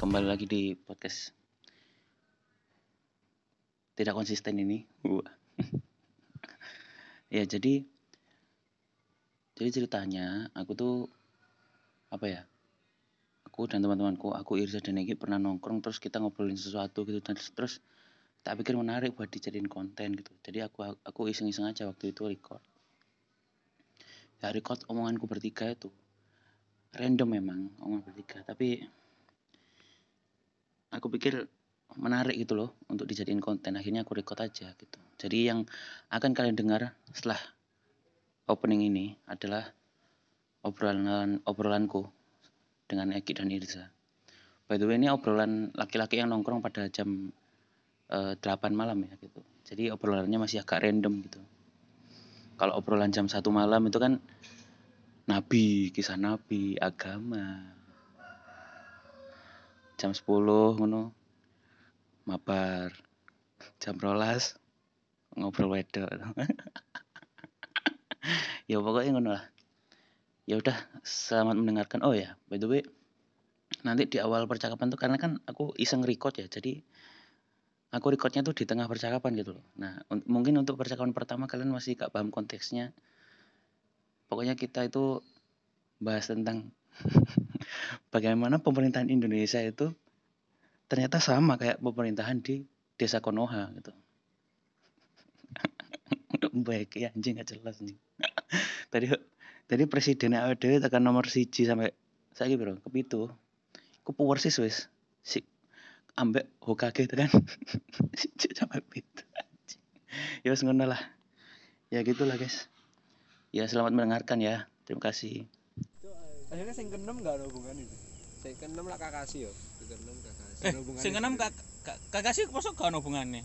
Kembali lagi di podcast tidak konsisten ini. Ya jadi jadi ceritanya aku tuh apa ya? Aku dan teman-temanku, aku Irza dan Egi pernah nongkrong terus kita ngobrolin sesuatu gitu dan terus tak pikir menarik buat dijadiin konten gitu. Jadi aku aku iseng-iseng aja waktu itu record. Ya record omonganku bertiga itu random memang omongan bertiga tapi aku pikir menarik gitu loh untuk dijadiin konten. Akhirnya aku record aja gitu. Jadi yang akan kalian dengar setelah opening ini adalah obrolan obrolanku dengan Eki dan Irza. By the way ini obrolan laki-laki yang nongkrong pada jam uh, 8 malam ya gitu. Jadi obrolannya masih agak random gitu. Kalau obrolan jam satu malam itu kan nabi kisah nabi agama jam 10 ngono. Mabar. Jam rolas ngobrol wedok. Ya pokoknya ngono lah. Ya udah selamat mendengarkan. Oh ya by the way nanti di awal percakapan tuh karena kan aku iseng record ya jadi aku recordnya tuh di tengah percakapan gitu loh. Nah un mungkin untuk percakapan pertama kalian masih gak paham konteksnya. Pokoknya kita itu bahas tentang bagaimana pemerintahan Indonesia itu ternyata sama kayak pemerintahan di desa Konoha gitu. Baik ya anjing gak jelas nih. tadi tadi presiden AWD tekan nomor siji sampai saya bro kepitu. Ku power sih wis. Si ambek Hokage itu kan siji sampai pitu. ya wis ngono lah. Ya gitulah guys. Ya selamat mendengarkan ya. Terima kasih akhirnya sing keenem gak ada hubungan itu sing keenem lah kakasi yo. Sing keenem kakasi eh sing keenem kak kakasi kok gak ono hubungane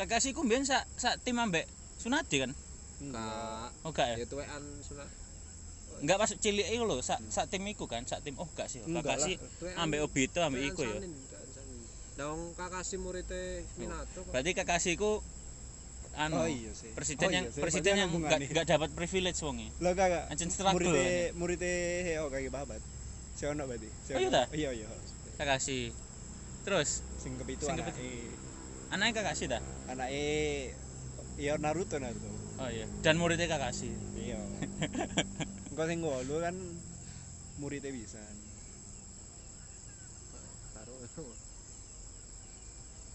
kakasi ku mbiyen sak sak tim ambek Sunadi kan? Enggak. Oh gak ya? Ya tuwean sunat enggak pas cilik iku lho sak sak tim iku kan? Sak tim oh gak sih kakasi ambek Obito ambek iku ya? Dong kakasi muridnya Minato berarti kakasi ku anu oh, iya sih. presiden oh, yang iya, presiden yang gak, gak dapat privilege wonge lo kagak Ancen struggle muridnya muridnya heo kayak babat si ono berarti si Oh, iya ono. ta? iya iya. Kakasi terus? Sing kepitu Sing kepitu. anaknya kakasi ta? Anak e iya Naruto Naruto. Oh iya. Dan muridnya kakasi iya. Engkau sing lu kan muridnya bisa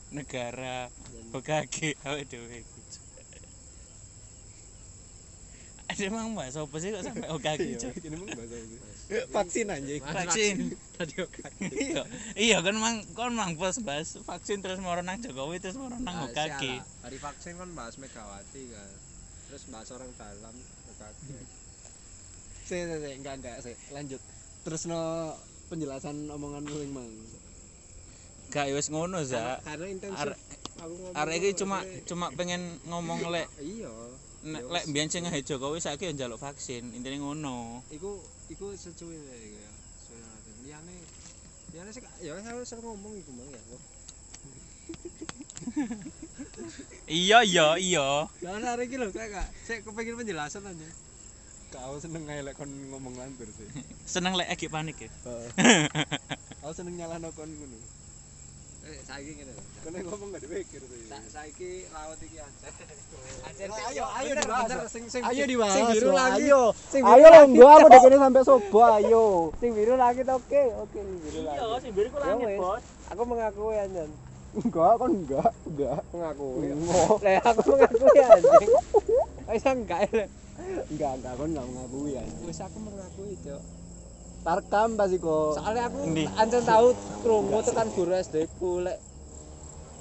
negara Hokage awake dhewe ada emang mas apa sih kok sampai Hokage iya Cuk? ini emang bahasa sih? Vaksin anjing vaksin. Tadi Hokage iya. Iya kan mang kon mang bos bahas vaksin terus mau nang Jokowi terus mau nang Hokage hari vaksin kan bahas Megawati kan. Terus bahas orang dalam Hokage sih sih enggak enggak sih lanjut. Terus no penjelasan omongan lu yang mang gak ya wis ngono za karena intensif. Are- aku ngomong arek iki kok, cuma cuma pengen ngomong lek iya. nek Ya lek wis. mbiyen sing ngehe Jokowi saiki yo njaluk vaksin intine ngono. Iku iku sesuai iku ya. Sesuai liyane liyane sih ya saya sering ngomong iku mang ya. Iya iya iya. Jangan hari iki lho kayak saya kepengin penjelasan aja. Kau seneng ngelek kon ngomong lantur sih. Seneng lek egi panik ya? Kau seneng nyalahno kon ngono eh saiki ngene lho. Yang ngomong gak dipikir tuh Sa saiki laut iki aja. Ayo, ayo, ayo bener, dibahas, sing sing ayo sing dibahas biru Wak. lagi. Ayo. Sing ayo biru lagi. gua aku dekene sampai sobo ayo. Sing biru lagi tuh oke oke sing biru lagi. Iya sing biru ku Ya langit bos. Aku mengakui anjen enggak kon enggak enggak. Mengakui. Enggak. Lah aku mengakui anjing. Wis enggak ya? Enggak enggak kon enggak mengakui ya wis aku mengakui cok tarkam pasti kok soalnya aku anjen tahu krungu tekan guru SD ku lek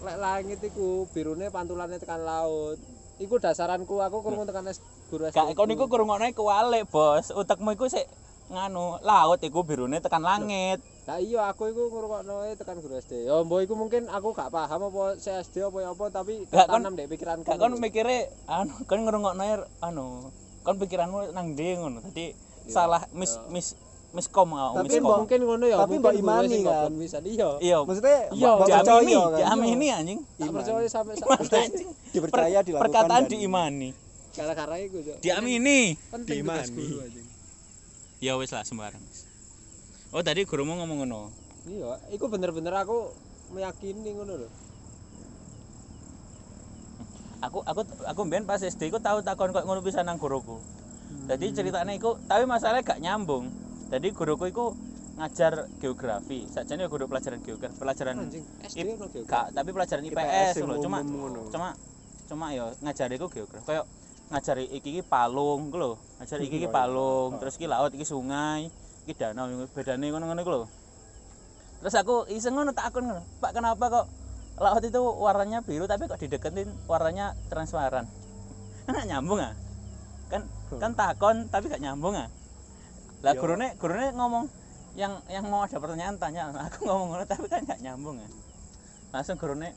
lek langit iku birune pantulannya tekan laut iku dasaranku aku krungu tekan guru SD gak kon ku. iku kurungokne kuwalik bos utekmu iku sik nganu laut iku birune tekan langit Lah iya aku iku ngrungokno e tekan guru SD. Ya mbok iku mungkin aku gak paham apa si SD apa ya apa tapi Gak, tanam dek pikiranku. gak kon mikire anu kon ngrungokne anu kon pikiranmu nang ndi ngono dadi Iya, salah mis iya. mis miskom ah tapi miskom mungkin ngono ya. Tapi mbok imani kan. bisa iya. iya maksudnya Iya, diamini percaya kan diamini anjing Tak percaya sampai anjing. dipercaya Per- dilakukan perkataan dan- diimani gara-gara iku diamini Diimani. ya wis lah sembarang oh tadi gurumu ngomong ngono iya iku bener-bener aku meyakini ngono lho aku aku aku mbiyen pas SD iku tau takon kok ngono pisan nang guruku. Jadi ceritanya iku tapi masalahnya gak nyambung. Jadi guruku iku ngajar geografi. Sakjane ya guru pelajaran geografi, pelajaran anjing SD Ip- gak, tapi pelajaran IPS IPS lho. Cuma cuma cuma ya ngajari iku geografi. Kayak ngajari iki iki palung ku lho. Ngajari iki iki Oh, iya. palung, Oh. terus iki laut, iki sungai, iki danau, bedane ngono-ngono iku lho. Terus aku iseng ngono takon ngono. Pak kenapa kok laut itu warnanya biru tapi kok dideketin warnanya transparan? Kan nyambung ah. Kan kan takon tapi gak nyambung ah. Lah gurune gurune ngomong yang yang mau ada pertanyaan tanya. Aku ngomong ngono tapi kan gak nyambung ah. Langsung gurune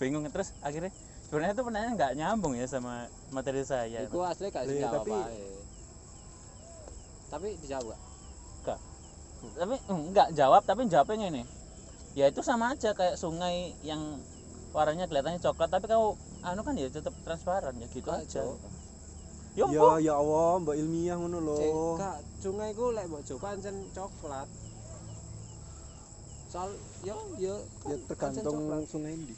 bingung terus akhirnya. Sebenarnya itu pertanyaan nggak nyambung ya sama materi saya. iku asli gak Iya, dijawab tapi- ae tapi dijawab gak? Tapi enggak jawab tapi jawabnya ini. Ya itu sama aja kayak sungai yang warnanya kelihatannya coklat tapi kalau anu kan ya tetap transparan. Ya gitu Gak, aja. Yo Ya apa? ya Allah, mbak ilmiah ngono lho. Cek, gak sungai ku lek mbok joko pancen coklat soal yo yo Ya kan tergantung pancen coklat. sungai ndi.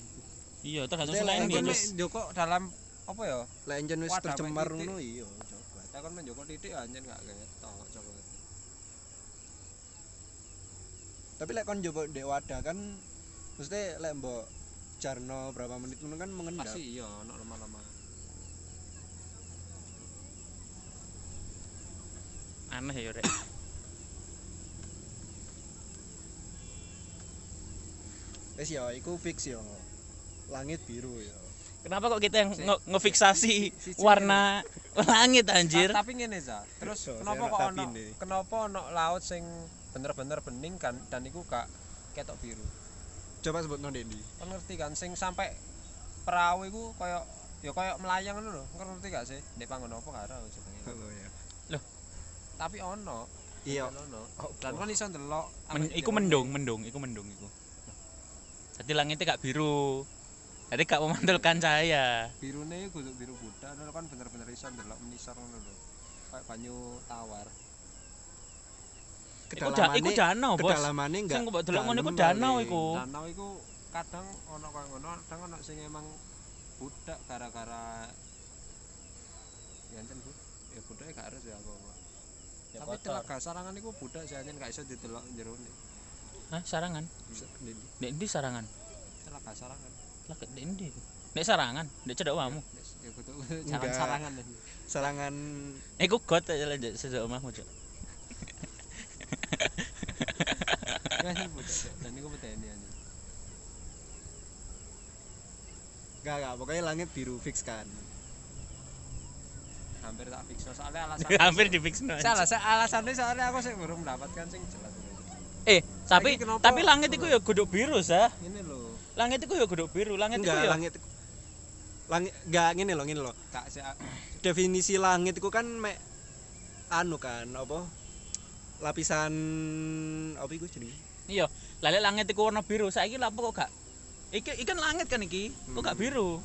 iya tergantung Maksudnya sungai kan terus joko dalam apa ya Lek enjen wis tercemar ngono iya coklat. Saya kan menjoko titik anjen gak ketok coklat. Tapi lek kon njogo ndek wadah kan mesti lek mbok jarno berapa menit ngono kan mengendap. Pasti iya ono lama-lama. Aneh ya rek Wis ya iku fix ya. Langit biru ya. kenapa kok kita yang Si- nge- ngefiksasi si- si- si- warna langit anjir Ta- Tapi ngene za. Terus So, kenapa kok ono kenapa ono laut sing bener-bener bening kan dan iku gak ketok biru. Coba sebut no Dendi. Kon ngerti kan sing sampai perahu iku koyo ya koyo melayang ngono lho. Ngerti gak sih? Ndek panggon apa ora jenenge. Oh ya. Tapi ono. Iya. ono. Dan kon iso ndelok Men, iku mendung mendung iku mendung iku jadi langitnya gak biru jadi gak memantulkan cahaya Birune kudu biru budak, lho kan bener-bener iso ndelok menisor ngono lho. Kayak banyu tawar. iku, da, iku danau bos Kedalamane enggak. sing mbok delok ngono iku danau iku danau iku kadang ono koyo ngono kadang ono sing emang budak gara-gara ya bu ya budak gak harus ya apa-apa tapi kotor. telaga sarangan iku budak sih ancen gak iso didelok jero ne Hah, sarangan Nek ndi sarangan? telaga sarangan Lah nek ndi? Nek sarangan, nek cedok omahmu. Ya kudu jalan sarangan Serangan Iku got aja lah cedok omahmu, Cuk. ya budak dan iku peteni anjing enggak enggak pokoknya langit biru fix kan. Hampir tak fix soalnya alasan Hampir di fix salah saya alasannya soalnya aku sih belum mendapatkan sing jelas Eh, tapi tapi langit iku ya guduk biru, sah. ini lho Langit iku ya guduk biru, langit Enggak ya. langit langit enggak ngene loh ngene loh. gak sih Definisi langit itu kan mek anu kan apa? Lapisan apa iku jenenge? Iya, lale langit iku warna biru. Saiki lha apa kok gak? Iki ikan langit kan iki. Kok gak biru?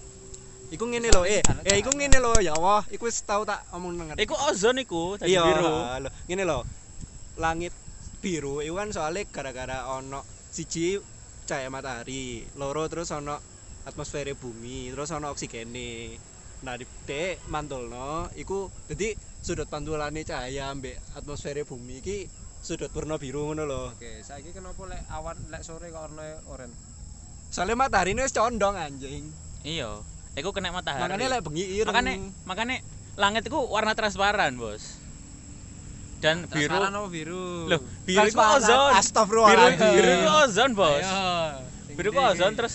Iku ngene loh, eh, eh iku ngene loh ya Allah, iku wis tau tak omong nang Iku ozon iku dadi iya, biru. lho. Ngene loh. Langit biru itu kan soalnya gara-gara ono siji cahaya matahari, loro terus ono atmosfer bumi, terus ono oksigene. Nah, di dek mantulno iku dadi sudut pantulane cahaya ambek atmosfer bumi iki sudut warna biru ngono lho. oke saiki kenapa lek awan lek sore kok warna oranye Soalnya matahari ini wis condong anjing. Iya. Iku kena matahari. Makanya lek bengi ireng. makanya makanya langit iku warna transparan, Bos. Dan biru Transparan apa biru Loh, biru iku Transparan. ozon. Biru, Astagfirullahaladzim. biru iku ozon, Bos. Ayo. Biru iku ozon terus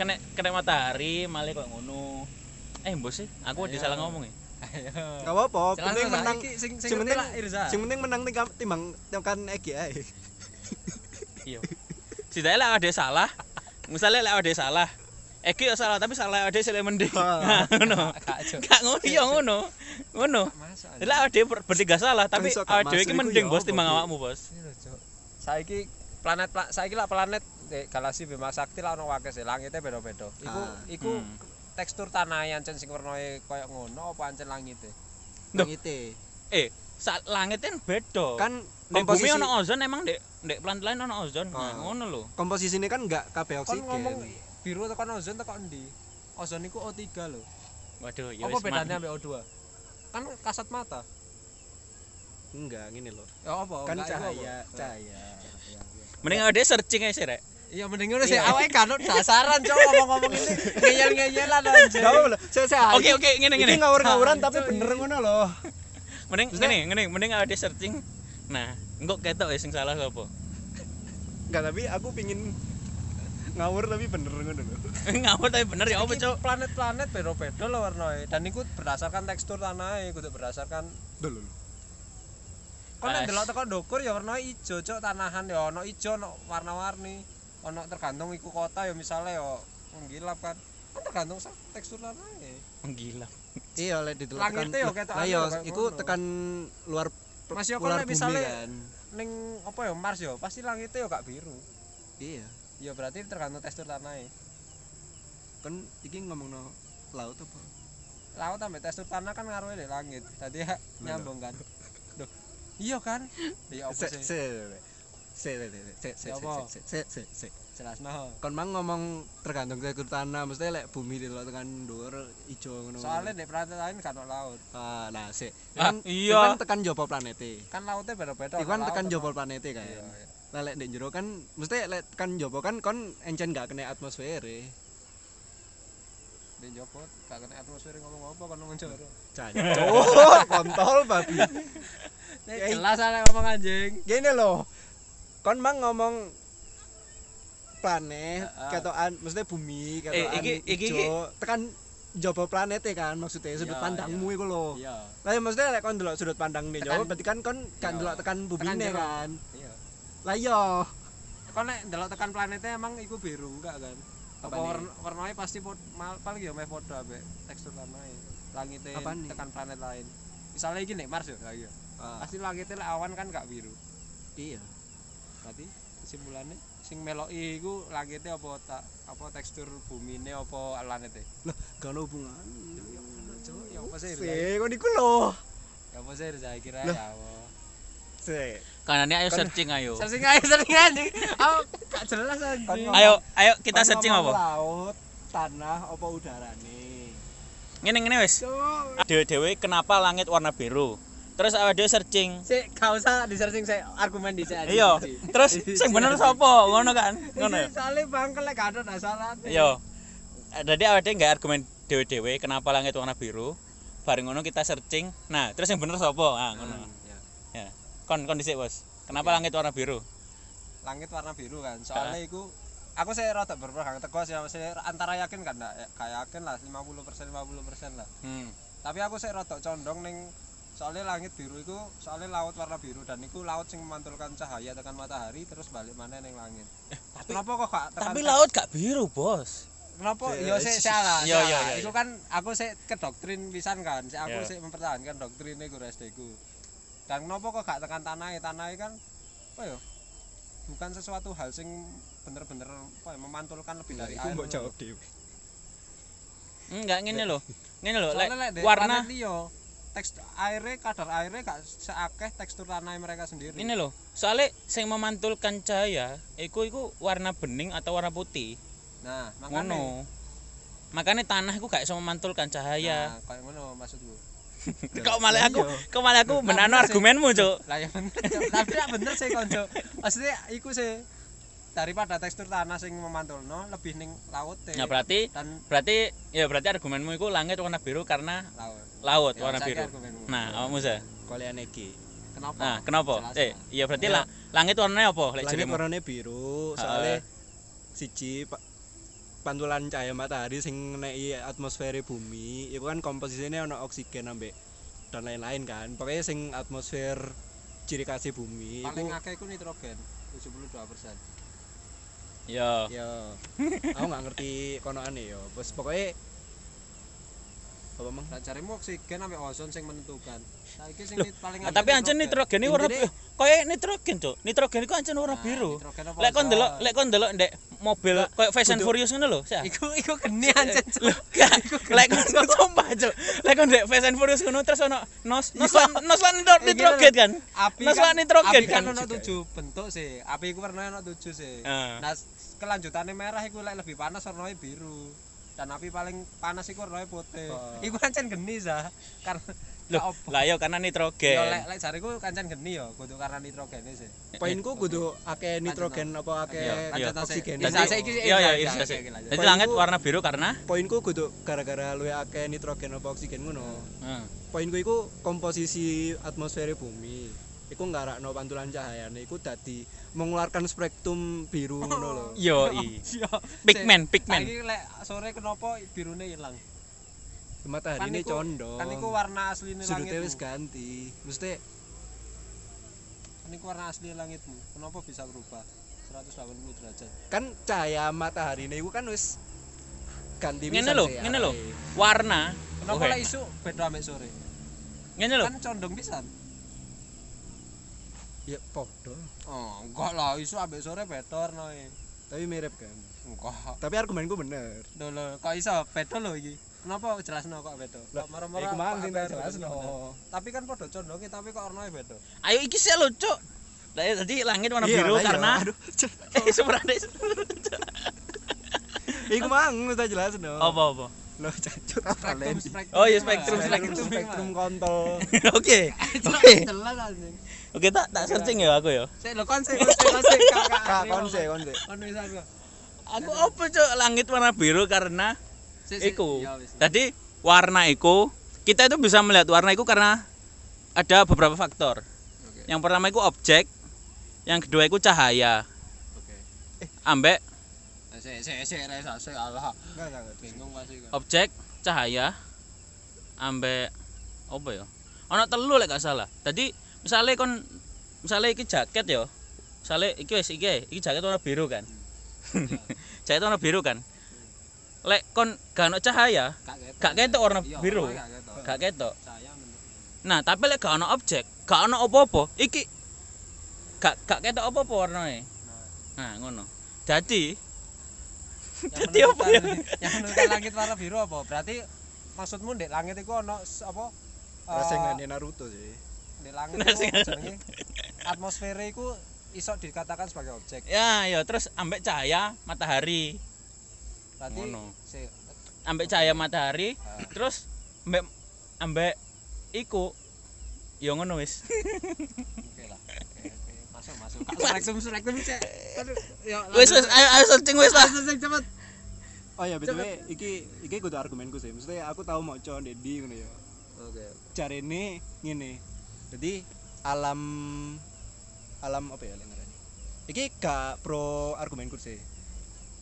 kena kena matahari malah kok ngono. Eh, Bos sih, aku Ayo. disalah ngomong ya. Ayo. Gak apa-apa, penting menang. sing sing penting sing penting menang timbang timbang tekan Egi ae. Iya. Setidaknya lah ada salah. Misalnya lah ada salah. Eki ya salah tapi salah ada sing mending. Ah. Ngono. Gak ngono iya ngono. Ngono. Lah ada ber- bertiga salah tapi Kan masuk iki mending ya bos timbang awakmu, Bos. Iya. Saiki planet pla- saiki lah planet eh, galaksi Bima Sakti lah ono wakes ya, langitnya beda-beda. Iku Ah. iku Hmm. tekstur tanah yang ancen sing warnane koyo ngono apa ancen langite? Langite. Eh, langit kan beda. Kan Nek komposisi bumi ono ozon emang dek ndek pelan-pelan ono ozon. Nah, Oh. ngono lho. Komposisine kan enggak kabeh oksigen. Biru tekan ozon tekan ndi? Ozon iku O3 lho. Waduh, ya Apa bedanya ambek O2? Kan kasat mata. enggak ngene lho. Ya apa? Kan Enggak, iku apa? cahaya, cahaya. Mending dhewe searching sih, Rek. Iya mending ngono sih awake kan dasaran cok ngomong-ngomong ini ngeyel-ngeyelan anjir. Enggak apa lho. Saya saya. Oke, oke, ngene ngene. Ini ngawur-ngawuran tapi bener iya. ngono lho. Mending ngene, ngene, mending dhewe searching. Nah, engko ketok ya sing salah sapa? Enggak tapi aku pingin ngawur tapi bener ngono lho. Ngawur tapi bener ya apa, Cuk? Planet-planet beda-beda lho warnanya dan iku berdasarkan tekstur tanahnya, kudu berdasarkan Lho lho. Kon nek As. delok teko ndukur ya warna ijo cok tanahan ya ono ijo ono warna-warni. Ono tergantung iku kota ya misalnya ya menggilap kan. Kan tergantung sa- tekstur tanahnya. Menggila. Iya lek didelok Langitnya yo ketok Lah yo iku ngono. tekan luar Mas yo kon kan. ning apa ya Mars ya pasti langitnya ya gak biru. Iya. Ya berarti tergantung tekstur tanahnya. Kan iki ngomongno laut apa? Laut sampai tekstur tanah kan ngaruhnya di langit. Tadi ya nyambung kan. Duh. Iya kan? Iya apa Se sih? se se se se se Ya se se se se Jelas no. kon mang ngomong tergantung tekstur tanah mesti lek bumi di tekan dhuwur ijo ngono Soalnya di planet lain kan laut. ah nah se Ah, kan iya. kan tekan jopo planete Kan lautnya beda-beda. kan tekan laut, jopo planete kan Iya, iya. Lah lek ndek jero kan mesti lek tekan jopo kan kon encen gak kena atmosfer Di Joko gak kena atmosfer ngomong apa kan ngomong joro. Cuk, kontol babi jelas ana ngomong anjing. gini loh kon mang ngomong planet Heeh. ketokan maksudnya bumi ketokan iki- iki- ijo tekan jopo planete kan maksudnya sudut Iya, pandangmu iku lho Iya. Lah ya maksudnya lek kon delok sudut pandang nih Tekan- Jawa berarti kan kon kan Iya. delok tekan bumine jero. kan. Iya. Lah iya. Kon nek ndelok tekan planetnya emang iku biru enggak kan? Apa warna warnanya pasti pod, mal, paling ya meh padha ambek tekstur tanahnya. Langitnya tekan planet lain. Misalnya iki nek Mars ya, lah iya. Ah, Pasti langitnya lek awan kan gak biru. iya. Berarti kesimpulannya sing meloki iku langitnya apa tak apa tekstur bumine apa planetnya? Gak ono hubungan. Ya apa sih? Se kon iku lho. Ya apa sih saya kira Lah. ya apa. Se. Kanane ayo Kan- searching ayo. Searching aja, searching anjing. Aku gak jelas anjing. Kon Ayo, ayo kita kon searching apa? Laut, tanah, apa udarane. Ngene ngene wis. Cuk. Dewe-dewe kenapa langit warna biru? Terus awake dhewe searching. Sik, gak usah di searching saya argumen di saya. Iya. Terus sing bener sapa? Ngono kan? Ngono ya? Soalnya bangkel lek gak ada dasaran. Iya. Jadi awake dhewe nggak argumen dewe-dewe kenapa langit warna biru? Bareng ngono kita searching. Nah, terus yang bener sapa? Ah, ngono. Ya. Kon kon dhisik, Bos. Kenapa Ya. langit warna biru? Langit warna biru kan. Soalnya iku aku saya rada berperang teko sih saya antara yakin kan ndak Ya, kayak yakin lah 50% 50% lah. Hmm. Tapi aku saya rada condong ning soalnya langit biru itu soalnya laut warna biru dan itu laut sing memantulkan cahaya tekan matahari terus balik mana ning langit. tapi- kenapa kok gak tekan Tapi laut gak biru, Bos. Kenapa? Yo sik salah. Iya, iya, iya, Iku iya. kan aku sik ke doktrin pisan kan. Sik aku Iya. sik mempertahankan doktrine guru SD. Dan kenapa kok gak tekan tanah tanah kan apa ya? Bukan sesuatu hal sing bener-bener apa ya, memantulkan lebih dari Iku air. mbok ngono jawab dhewe. Enggak ngene lho. Ngene lho, lek warna liya, teks airnya kadar airnya gak seakeh tekstur tanah mereka sendiri. ini lho. Soalnya sing memantulkan cahaya iku iku warna bening atau warna putih. Nah, makanya Ngono. Makanya tanah iku gak iso memantulkan cahaya. Nah, kayak ngono maksudku. Kok malah aku, Iya. kok malah aku Lah, sih. argumenmu, Cuk. Lah ya bener. Cok. Tapi ya bener sih konco. Maksudnya iku sih daripada tekstur tanah sing memantulno lebih ning laut Ya berarti dan berarti ya berarti argumenmu iku langit warna biru karena laut. laut Ya, warna biru. Nah, awakmu Za? Koleane iki. kenapa? Nah, kenapa? Eh, iya berarti Ya. la- langit warnanya apa Langit warnane biru, soalnya siji pa- pantulan cahaya matahari sing neki atmosfer bumi, itu kan komposisinya ono oksigen ambek dan lain-lain kan. Pokoknya sing atmosfer ciri khasnya bumi Paling itu akeh iku nitrogen 72%. Ya. ya aku nggak ngerti konoane ya. Bos pokoknya apa mang? Lah jarimu oksigen sampai ozon sing menentukan. Saiki sing paling Nah, tapi anjen nitrogen ini warna koyo nitrogen, Cuk. Nitrogen iku ancen warna biru. Lek kon ozon? delok, lek kon delok ndek mobil koyo Fast and Furious ngono lho, iku iku geni ancen Cuk. Lek kon sumpah, Cuk. Lek kon ndek Fast and Furious ngono terus ono nos nos lan nos lan nitro- Iki nitrogen kan. Nos lan nitrogen kan kan. ono tujuh bentuk sih api iku warnanya ono tujuh sih Ah. nah kelanjutannya merah iku lek lebih panas warnanya biru dan api paling panas iku warnanya putih Oh. iku kancen geni sah karena Loh, lah yo karena Yo, nitrogen. lek lek jariku kancen geni yo kudu karena nitrogen sih Poinku kudu akeh nitrogen apa akeh Iya, oksigen. Iya iya iki, iya. iki, iya. iki, lanjut. Jadi Poinku- langit warna biru karena Poinku kudu gara-gara luwih akeh nitrogen apa oksigen ngono. Heeh. Poinku iku komposisi atmosfer bumi. Iku ngarakno pantulan cahayane iku dadi mengeluarkan spektrum biru ngono lho. Yo i. Pigmen, pigmen. Saiki lek sore kenapa birune ilang? Matahari ini iku- condong. Kan iku warna asline Sudutnya langitmu. wis ganti. Mesti Kan iku warna asli langitmu. Kenapa bisa berubah 180 derajat? kan cahaya matahari ini iku kan wis ganti Ngene pisan lho, sih ngene lho. arahe. Warna. Kenapa lek isu beda ambek sore? Ngene lho. Kan condong pisan. Ya podo, Oh, enggak lah, isu ambek sore beda warnae. tapi mirip kan. Enggak. Tapi argumenku bener. Lho lho, kok iso beda lho iki? Kenapa jelasno kok beda? Lah, Kok marah-marah iku mang sing jelasno. Tapi kan padha condonge tapi kok warnanya beda. Ayo iki sih lho, Cuk. Lah tadi langit warna Iya, biru iya. karena aduh. eh sebenarnya Iku mang tak jelasno. apa apa. Loh, cacut apa lagi? Oh, iya, spektrum, Spektrum spektrum. spektrum kontol. Oke. Oke. Oke, tak tak searching ya aku ya. Sik lho kon sik kon sik kon sik kakak. Kak konse konse. Kon wis aku. Aku apa, Cuk? Langit warna biru karena Sik, sik. iku. Wis. Tadi warna iku kita itu bisa melihat warna iku karena ada beberapa faktor. Oke. Yang pertama itu objek, yang kedua itu cahaya. Oke. Ambek Sik sik sik resa sik Allah. Enggak enggak. enggak. Bingung kan. objek, cahaya, ambek apa ya? Ono telu lek gak salah. Tadi misalnya kon misalnya iki jaket ya. Misalnya iki wis iki, iki jaket warna biru kan. jaket warna biru kan. Lek kon gak ono cahaya, Gak ketok warna Iya, biru. gak ketok. Menurut. Nah, tapi lek gak ono objek, gak ono apa-apa, iki gak gak ketok apa-apa warnane. Nah, ngono. Jadi, Yang Jadi apa ya? Yang menentukan langit warna biru apa? Berarti maksudmu ndek langit iku ono apa? eh, Rasengane Naruto sih. Ndek langit Nah, jenenge atmosfer iku iso dikatakan sebagai objek. ya ya terus ambek cahaya matahari, Berarti Ngono. ambek cahaya matahari, Ah. terus ambek ambek iku ya ngono wis. oke lah. Masuk masuk. Spektrum spektrum cek. Ya. Wis wis ayo, ayo searching wis lah. Langsung cepet. Oh ya, BTW iki iki kudu argumenku sih. Maksudnya aku tahu maca Dedi ngono ya. Oke. Jarene ngene. Jadi alam alam apa ya lek ngarani? Iki gak pro argumenku sih.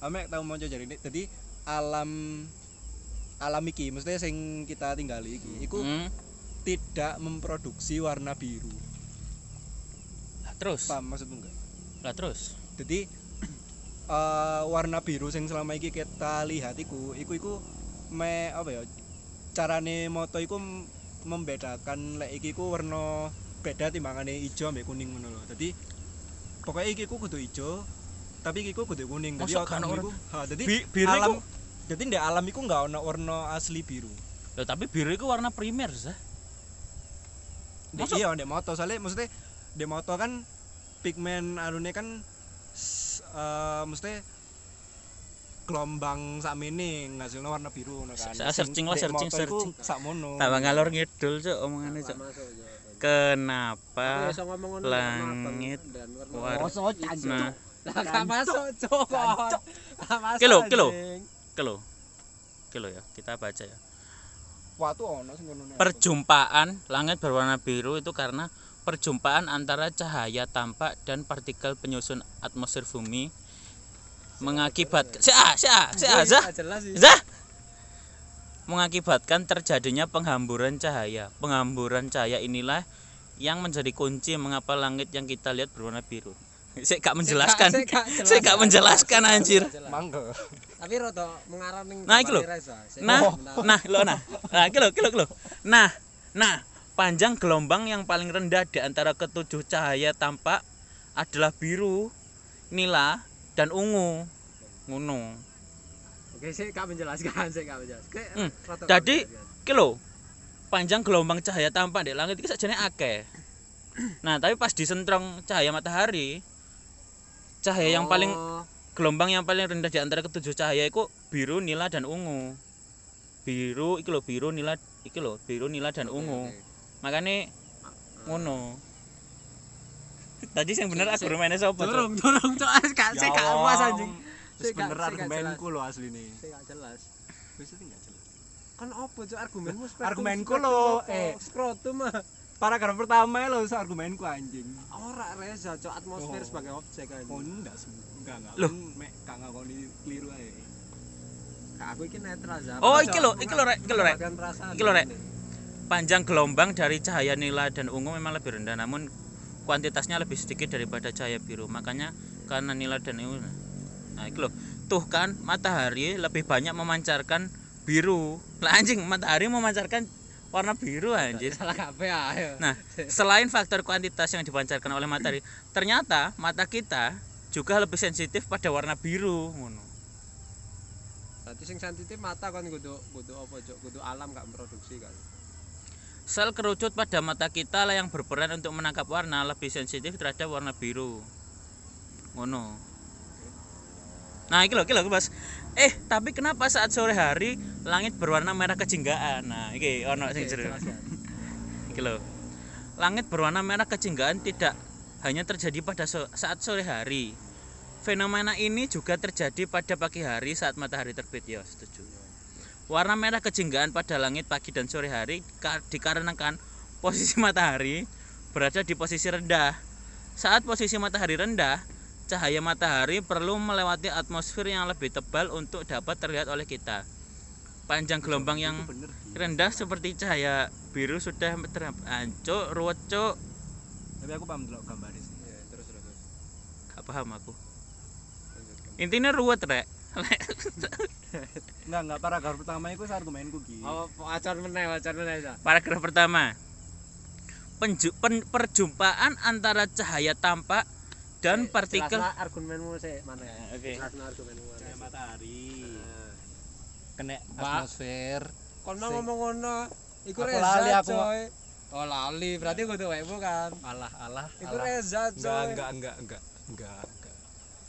Ame tahu maca jarene. Jadi alam alam iki maksudnya sing kita tinggali iki iku Hmm. tidak memproduksi warna biru. Lah terus. Paham maksudmu enggak? Lah terus. Jadi eh, warna biru yang selama iki kita lihat iku, iku iku me apa ya? Carane moto iku membedakan lek iki ku warna beda timbangane ijo ambek kuning ngono lho. Dadi pokoknya iki ku kudu ijo, tapi iki ku kudu kuning. Dadi otakmu iku, ha dadi Bi- biru alam iku- Jadi ndek alam iku enggak ono warna asli biru. Loh, tapi biru itu warna primer, Zah. Ndek iya ndek moto soalnya maksudnya ndek moto kan pigmen anune kan s- eh gelombang sakmene ngasilno warna biru ngono kan. Sa- searching lah, searching, searching. sakmono. Tambah ngalor ngidul, Cuk, omongane, Cuk. Kenapa langit dan warna war- nah Lah gak masuk, Cok. Gak masuk. Kilo, kilo. anjing. kelo kelo ya kita baca ya Watu ono sing ngono. perjumpaan langit berwarna biru itu karena perjumpaan antara cahaya tampak dan partikel penyusun atmosfer bumi mengakibatkan ah ah si ah Gak zah jelas sih. zah mengakibatkan terjadinya penghamburan cahaya penghamburan cahaya inilah yang menjadi kunci mengapa langit yang kita lihat berwarna biru saya gak menjelaskan gak- gak saya gak jelas. menjelaskan anjir. Mangga. Tapi rada mengarah ning Nah, iki lho. gambar Reza. Sik, Nah, nah, lo nah. Nah, iki lho, iki lho, iki lho. Nah, nah, panjang gelombang yang paling rendah di antara ketujuh cahaya tampak adalah biru, nila, dan ungu. Ngono. Oke, sih gak menjelaskan, sih gak menjelaskan. Hmm, jadi iki lho, panjang gelombang cahaya tampak di langit iki sakjane akeh. Nah, tapi pas disentrong cahaya matahari, cahaya yang paling Oh, gelombang yang paling rendah di antara ketujuh cahaya itu biru, nila dan ungu. Biru iki lho, biru, nila iki lho, biru, nila dan ungu. oke. Makanya Ah, ngono. Tadi yang bener Sik, aku rumahnya tuh? Dorong, dorong, cok. Ah, Gak, sih gak puas anjing. Wis Sik bener sik argumenku lho asline. Sih gak jelas. Wis gak jelas. Kan opo cok argumenmu Argumenku lho, apa? eh. skrotum mah. Paragraf pertama lho so argumenku anjing. Ora Reza cok atmosfer Oh. sebagai objek Oh anjing. enggak enggak enggak. Loh. Kan Mek gak ngakoni keliru ae. Kak, aku iki netral za. Oh, iki lho, iki lho, Rek, iki lho, Rek. Iki lho, Rek. Panjang gelombang dari cahaya nila dan ungu memang lebih rendah, namun kuantitasnya lebih sedikit daripada cahaya biru. Makanya karena nila dan ungu. Nah, iki lho. Tuh kan matahari lebih banyak memancarkan biru. Lah anjing, matahari memancarkan warna biru anjir. Salah kabeh ayo. Nah, selain faktor kuantitas yang dipancarkan oleh matahari, ternyata mata kita juga lebih sensitif pada warna biru ngono. Berarti sing sensitif mata kan kudu kudu apa cok? Kudu alam gak memproduksi kan. Sel kerucut pada mata kita lah yang berperan untuk menangkap warna lebih sensitif terhadap warna biru. Ngono. Nah, iki lho, iki lho, Mas. Eh, tapi kenapa saat sore hari langit berwarna merah kejinggaan? Nah, iki ono sing jelaskan. Iki lho. Langit berwarna merah kejinggaan tidak hanya terjadi pada so- saat sore hari. Fenomena ini juga terjadi pada pagi hari saat matahari terbit ya, setuju. Warna merah kejinggaan pada langit pagi dan sore hari ka- dikarenakan posisi matahari berada di posisi rendah. Saat posisi matahari rendah, cahaya matahari perlu melewati atmosfer yang lebih tebal untuk dapat terlihat oleh kita. Panjang gelombang yang rendah seperti cahaya biru sudah ter ancuk ruwet cuk Tapi aku paham gambar sih. Iya, terus terus. gak paham aku intinya ruwet rek Enggak enggak paragraf pertama iku argumenku ki. Oh, acan meneh, acan meneh paragraf pertama Penju- pen- perjumpaan antara cahaya tampak dan Eh, partikel argumenmu sih mana ya? oke Jelasna argumenmu. Cahaya matahari. Nah. Kena atmosfer. Kon mau ngomong ngono. Iku Aku Reza lali, aku coy. Oh lali, berarti kudu wekmu kan. Alah alah. Iku alah. Reza coy. Enggak enggak enggak enggak enggak.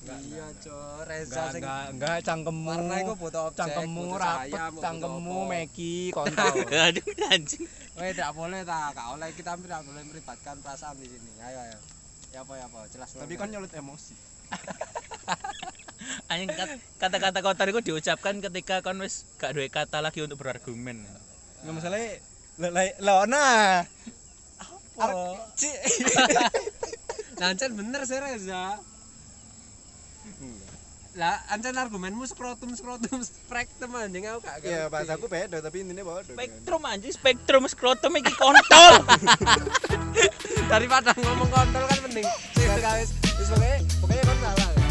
Iya coy, Reza Enggak sing enggak enggak cangkemmu. warna iku butuh objek. cangkemmu rapet, cangkemmu meki kontol. aduh anjing Weh, tidak boleh tak, gak oleh kita tidak boleh melibatkan perasaan di sini. Ayo ayo. Ya apa ya apa, jelas. Tapi kan nyulut emosi. anjing kat- kata-kata kotor itu diucapkan ketika kon wis gak duwe kata lagi untuk berargumen Enggak masalah lah lah nah. Apa? Cik. Lancen bener sih Reza. Lah, ancen argumenmu skrotum skrotum spektrum anjing aku gak Iya, ngerti. bahasaku beda tapi intinya bodoh. kan. spektrum anjing spektrum skrotum iki kontol daripada ngomong kontol kan mending wis wis pokoknya pokoknya